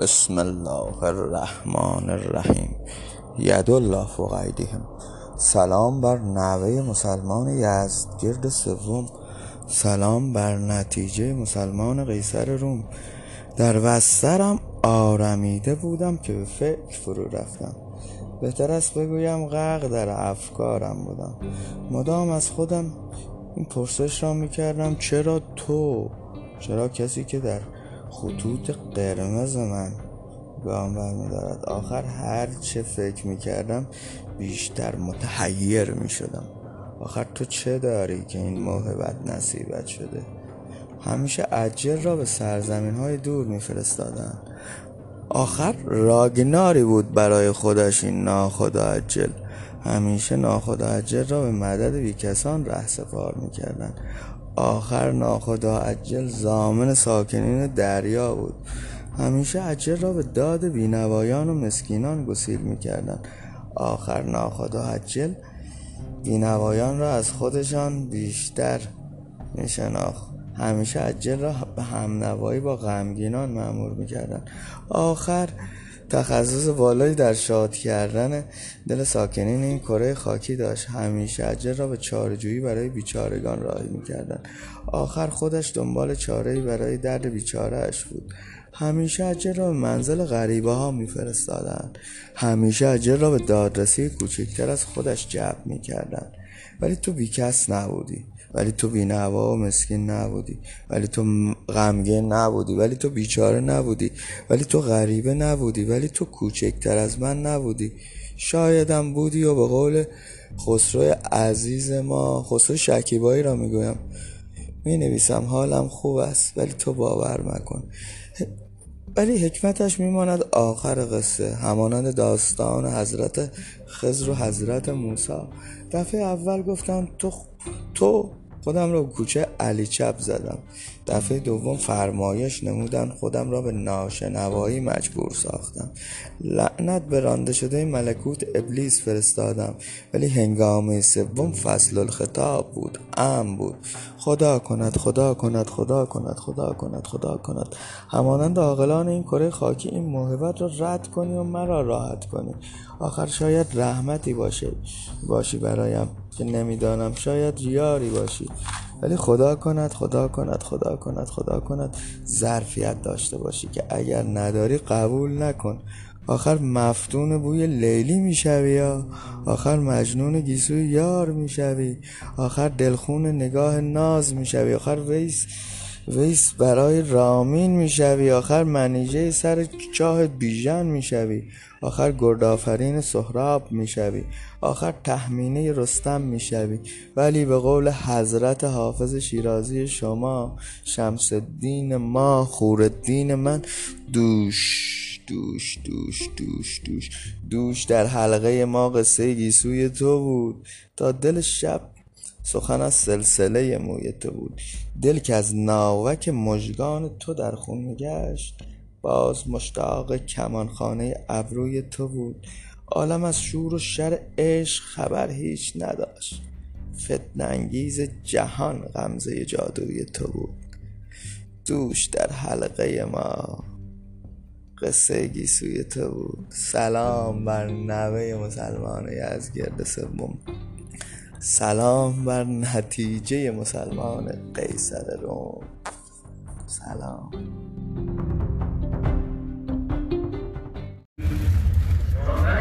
بسم الله الرحمن الرحیم. ید الله فوق ایدیهم. سلام بر نوه مسلمان یزدگرد سوم. سلام بر نتیجه مسلمان قیصر روم. در وسترم آرمیده بودم که به فکر فرو رفتم. بهتر است بگویم غرق در افکارم بودم. مدام از خودم این پرسش را می‌کردم چرا تو؟ چرا کسی که در خطوط قرمز من گام برمیدارد. آخر هر چه فکر می‌کردم بیشتر متحیر می‌شدم. آخر تو چه داری که این موهبت نصیبت شده؟ همیشه عجل را به سرزمین های دور میفرستادن. آخر راگناری بود برای خودش این ناخدا عجل همیشه ناخدا عجل را به مدد بیکسان ره سپار می‌کردن. آخر ناخدا عجل زامن ساکنین دریا بود. همیشه عجل را به داد بینوایان و مسکینان گسیل می‌کردن آخر ناخدا عجل بینوایان را از خودشان بیشتر میشناخت. همیشه عجل را به همنوایی با غمگینان معمور می‌کردن آخر تخصص بالایی در شاد کردن دل ساکنین این کره خاکی داشت. همیشه عجل را به چارجویی برای بیچارگان راهی می‌کردن آخر خودش دنبال چارهی برای درد بیچاره اش بود. همیشه عجل را به منزل غریبه ها میفرستادن همیشه عجل را به دادرسی کوچکتر از خودش جب می‌کردن ولی تو بیکس نبودی. ولی تو بینوا و مسکین نبودی. ولی تو غمگین نبودی. ولی تو بیچاره نبودی. ولی تو غریبه نبودی. ولی تو کوچکتر از من نبودی. شایدم بودی و به قول خسرو عزیز ما خسرو شکیبایی را می‌گویم. می نویسم حالم خوب است ولی تو باور مکن. ولی حکمتش میماند آخر قصه. همانند داستان حضرت خضر و حضرت موسی. دفعه اول گفتم تو تو خودم را کوچه علی چپ زدم. دفعه دوم فرمایش نمودن خودم را به ناشنوایی مجبور ساختم. لعنت به رانده شده ملکوت ابلیس فرستادم. ولی هنگامه سوم فصل الخطاب بود. ام بود. خدا کند خدا کند خدا کند خدا کند خدا کند. همانند عاقلان این کره خاکی این موهبت را رد کنی و مرا راحت کنی. آخر شاید رحمتی باشه باشی برایم. که نمی‌دانم. شاید ریاری باشی. ولی خدا کند خدا کند خدا کند خدا کند ظرفیت داشته باشی که اگر نداری قبول نکن. آخر مفتون بوی لیلی می‌شوی یا؟ آخر مجنون گیسوی یار می‌شوی؟ آخر دلخون نگاه ناز می‌شوی؟ آخر ویس ویس برای رامین می‌شوی آخر منیجه سر چاه بیژن می‌شوی. آخر گردآفرین سهراب می‌شوی. آخر تحمینه رستم می‌شوی. ولی به قول حضرت حافظ شیرازی شما شمس الدین ما خورالدین من دوش دوش دوش دوش دوش. دوش در حلقه ما قصه گیسوی تو بود. تا دل شب سخن از سلسله موی تو بود. دل که از ناوک مژگان تو در خون میگشت باز مشتاق کمانخانه ابروی تو بود. عالم از شور و شر عشق خبر هیچ نداشت. فتنه انگیز جهان غمزه جادوی تو بود. دوش در حلقه ما قصه گیسوی تو بود. سلام بر نوه مسلمان یزگرد سوم. سلام بر نتیجه مسلمان قیصر روم. سلام.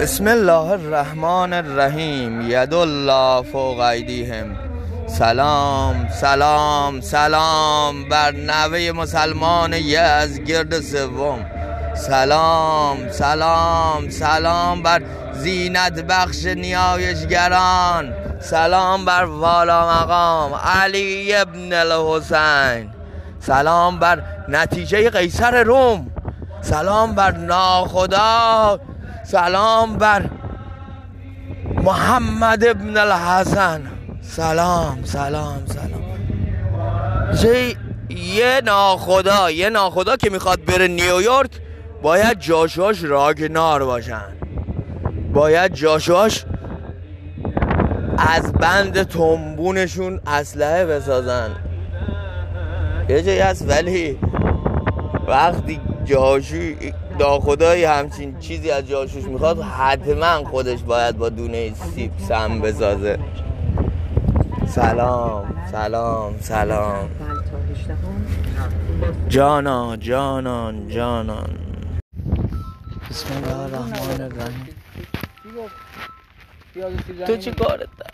بسم الله الرحمن الرحیم. ید الله فوق ایدیهم. سلام سلام سلام بر نوه مسلمان یزگرد سوم. سلام سلام سلام بر زینت بخش نیایشگران. سلام بر والا مقام علی ابن الحسین. سلام بر نتیجه قیصر روم. سلام بر ناخدا. سلام بر محمد ابن الحسن. سلام سلام سلام. یه ناخدا یه ناخدا که می‌خواد بره نیویورک باید جاشواش راگنار باشن. باید جاشواش از بند تنبونشون اسلحه بسازن. یه جایی هست ولی وقتی جاشو خدا خدایی همچین چیزی از جاشوش می‌خواد حتما خودش باید با دونه سیب سم بسازه. سلام سلام سلام. جانان جانان جانان بسم الله الرحمن الرحیم. تو چی کارت؟ دار؟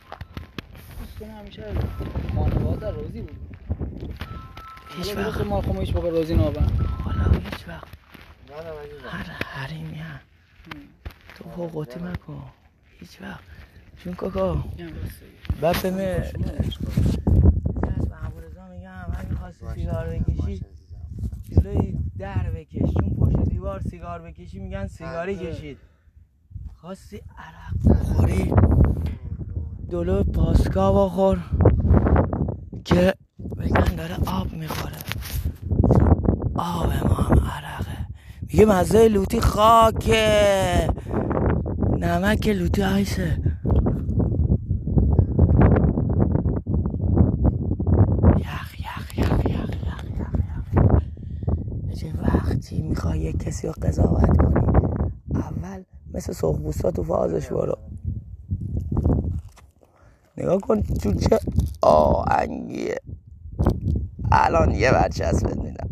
همیشه خانواده روزی بود. هیچ وقت. ما خموش بگه روزی نابن. حالا هیچ وقت. هر حریمی هم. تو حقوقی مکن. هیچ وقت. چون کاکا بعد به می از محمود رضا میگم اگه خواستی سیگار بکشی. جلوی در بکش. چون پشت دیوار سیگار بکشی میگن سیگاری کشید. خواستی عرق بخوری دلو پاسکا بخور که بگن داره آب می‌خوره. آب ما هم عرقه. میگه مزه لوتی خاکه. نمک لوتی چه وقتی می‌خوای یک کسی رو قضاوت کنی اول مثل سخبوستا تو فازش برو نگاه کن تو چه آهنگیه. الان یه بچه هست بهت میدم.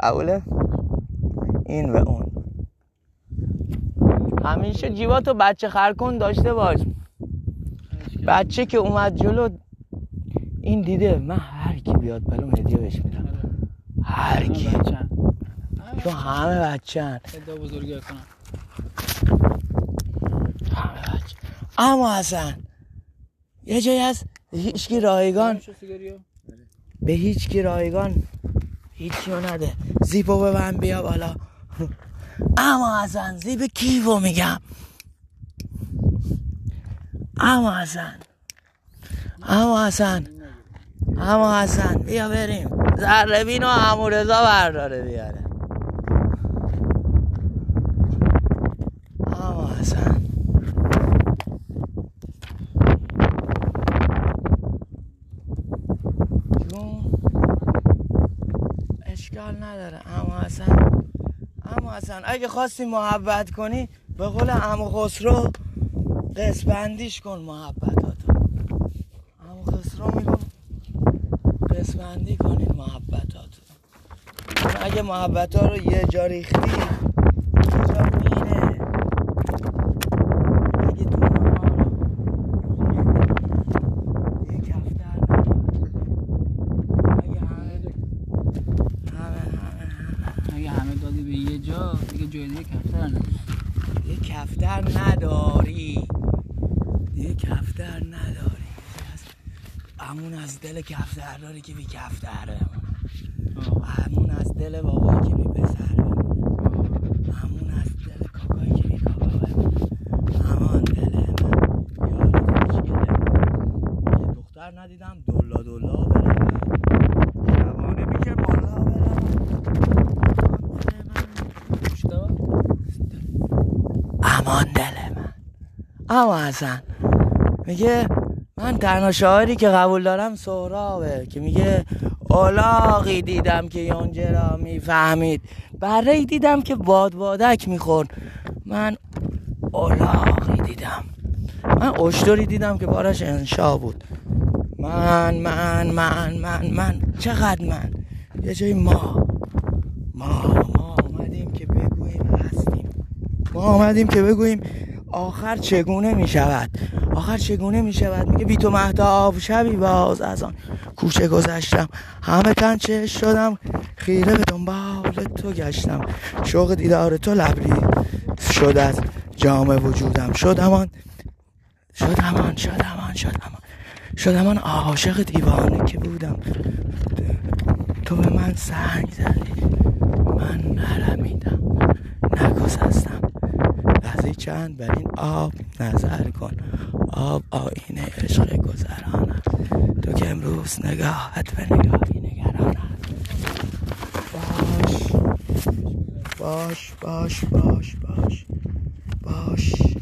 قبوله؟ این و اون. همیشه جیباتو بچه خر کن داشته باش. بچه که اومد جلو این دیده من هر کی بیاد بلوم هدیه بهش میدم. هر کی. چون همه بچه هن. ادعا بزرگی کنم. همه بچه اما حسن یه جایی هست؟ هیچکی رایگان به هیچ کی رایگان هیچی رو نده زیبو ببند بیا بالا. اما حسن زیب کیفو میگم. اما حسن. اما حسن. اما حسن بیا بریم. زربین و امورزا برداره بیاره اما حسن اشکال نداره. اما حسن اما حسن اگه خواستی محبت کنی به قول امو خسرو قسبندیش کن محبتاتو. امو خسرو میگو قسبندی کنین محبتاتو. اگه محبت رو یه جا ریختی یه جا میره اگه تو ما رو ریختی، یه کفتر نبود اگه همه همه همه همه اگه همه دادی به یه جا دیگه جای دیگه کفتر نداری. یه کفتر نداری. یه کفتر نداری. همون از دل کفتر داری که بی کفتر همون از دل بابایی که بی پسر همون از دل کاکایی که بی کاکا. همان دل من. دختر ندیدم. دلا دلا برم شبانه میشه بالا برم همان دل من مشتا امان دل من حسن. میگه من تنها شاعری که قبول دارم سهرابه که میگه اولاغی دیدم که یونجه را می‌فهمید. بره دیدم که باد بادک می‌خورد. من اولاغی دیدم. من اشتری دیدم که بارش انشا بود. من من من من من. چقدر من؟ یه جای ما ما ما آمدیم که بگوییم هستیم. ما آمدیم که بگوییم آخر چگونه می شود آخر چگونه می شود میگه بی تو مهتاب شبی باز از آن کوچه گذشتم. همه تن چش شدم خیره به دنبال تو گشتم. شوق دیدار تو لبری شد از جام وجودم. شدمان شدمان شدمان شدمان شدمان عاشق دیوانه که بودم. تو به من سنگ زدی من نرمیدم نگسستم. لحظه چند بر این آب نظر کن؟ آب آینه عشق گذران تو که امروز نگاهت به نگاهی نگران باش. باش باش باش باش. باش.